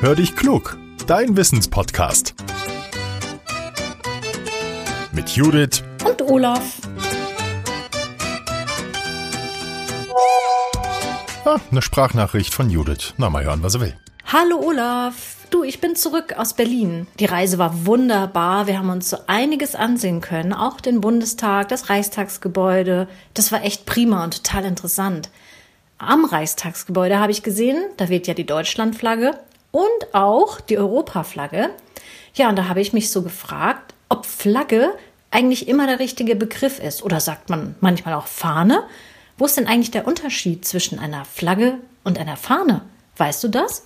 Hör dich klug, dein Wissenspodcast. Mit Judith und Olaf. Ah, eine Sprachnachricht von Judith. Na, mal hören, was er will. Hallo Olaf. Du, ich bin zurück aus Berlin. Die Reise war wunderbar. Wir haben uns so einiges ansehen können. Auch den Bundestag, das Reichstagsgebäude. Das war echt prima und total interessant. Am Reichstagsgebäude habe ich gesehen, da weht ja die Deutschlandflagge und auch die Europaflagge. Ja, und da habe ich mich so gefragt, ob Flagge eigentlich immer der richtige Begriff ist. Oder sagt man manchmal auch Fahne? Wo ist denn eigentlich der Unterschied zwischen einer Flagge und einer Fahne? Weißt du das?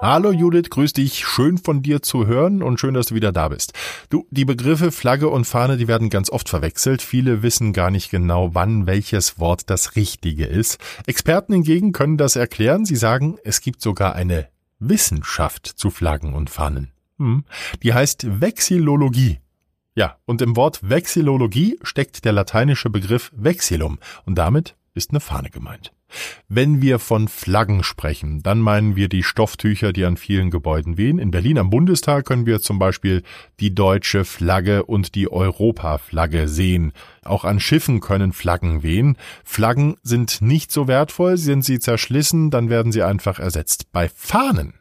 Hallo Judith, grüß dich. Schön von dir zu hören und schön, dass du wieder da bist. Du, die Begriffe Flagge und Fahne, die werden ganz oft verwechselt. Viele wissen gar nicht genau, wann welches Wort das Richtige ist. Experten hingegen können das erklären. Sie sagen, es gibt sogar eine Wissenschaft zu Flaggen und Fahnen. Hm. Die heißt Vexillologie. Ja, und im Wort Vexillologie steckt der lateinische Begriff Vexillum und damit ist eine Fahne gemeint. Wenn wir von Flaggen sprechen, dann meinen wir die Stofftücher, die an vielen Gebäuden wehen. In Berlin am Bundestag können wir zum Beispiel die deutsche Flagge und die Europaflagge sehen. Auch an Schiffen können Flaggen wehen. Flaggen sind nicht so wertvoll, sind sie zerschlissen, dann werden sie einfach ersetzt. Bei Fahnen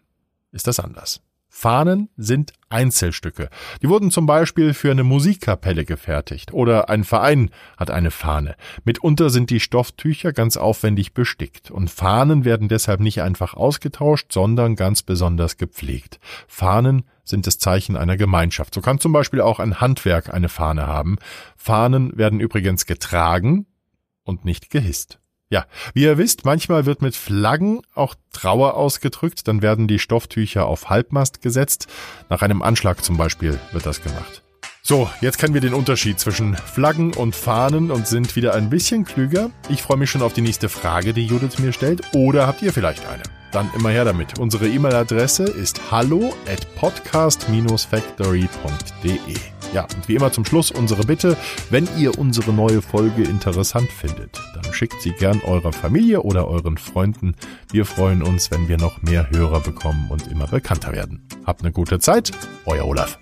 ist das anders. Fahnen sind Einzelstücke. Die wurden zum Beispiel für eine Musikkapelle gefertigt oder ein Verein hat eine Fahne. Mitunter sind die Stofftücher ganz aufwendig bestickt und Fahnen werden deshalb nicht einfach ausgetauscht, sondern ganz besonders gepflegt. Fahnen sind das Zeichen einer Gemeinschaft. So kann zum Beispiel auch ein Handwerk eine Fahne haben. Fahnen werden übrigens getragen und nicht gehisst. Ja, wie ihr wisst, manchmal wird mit Flaggen auch Trauer ausgedrückt, dann werden die Stofftücher auf Halbmast gesetzt. Nach einem Anschlag zum Beispiel wird das gemacht. So, jetzt kennen wir den Unterschied zwischen Flaggen und Fahnen und sind wieder ein bisschen klüger. Ich freue mich schon auf die nächste Frage, die Judith mir stellt. Oder habt ihr vielleicht eine? Dann immer her damit. Unsere E-Mail-Adresse ist hallo at podcast-factory.de. Ja, und wie immer zum Schluss unsere Bitte, wenn ihr unsere neue Folge interessant findet, dann schickt sie gern eurer Familie oder euren Freunden. Wir freuen uns, wenn wir noch mehr Hörer bekommen und immer bekannter werden. Habt eine gute Zeit, euer Olaf.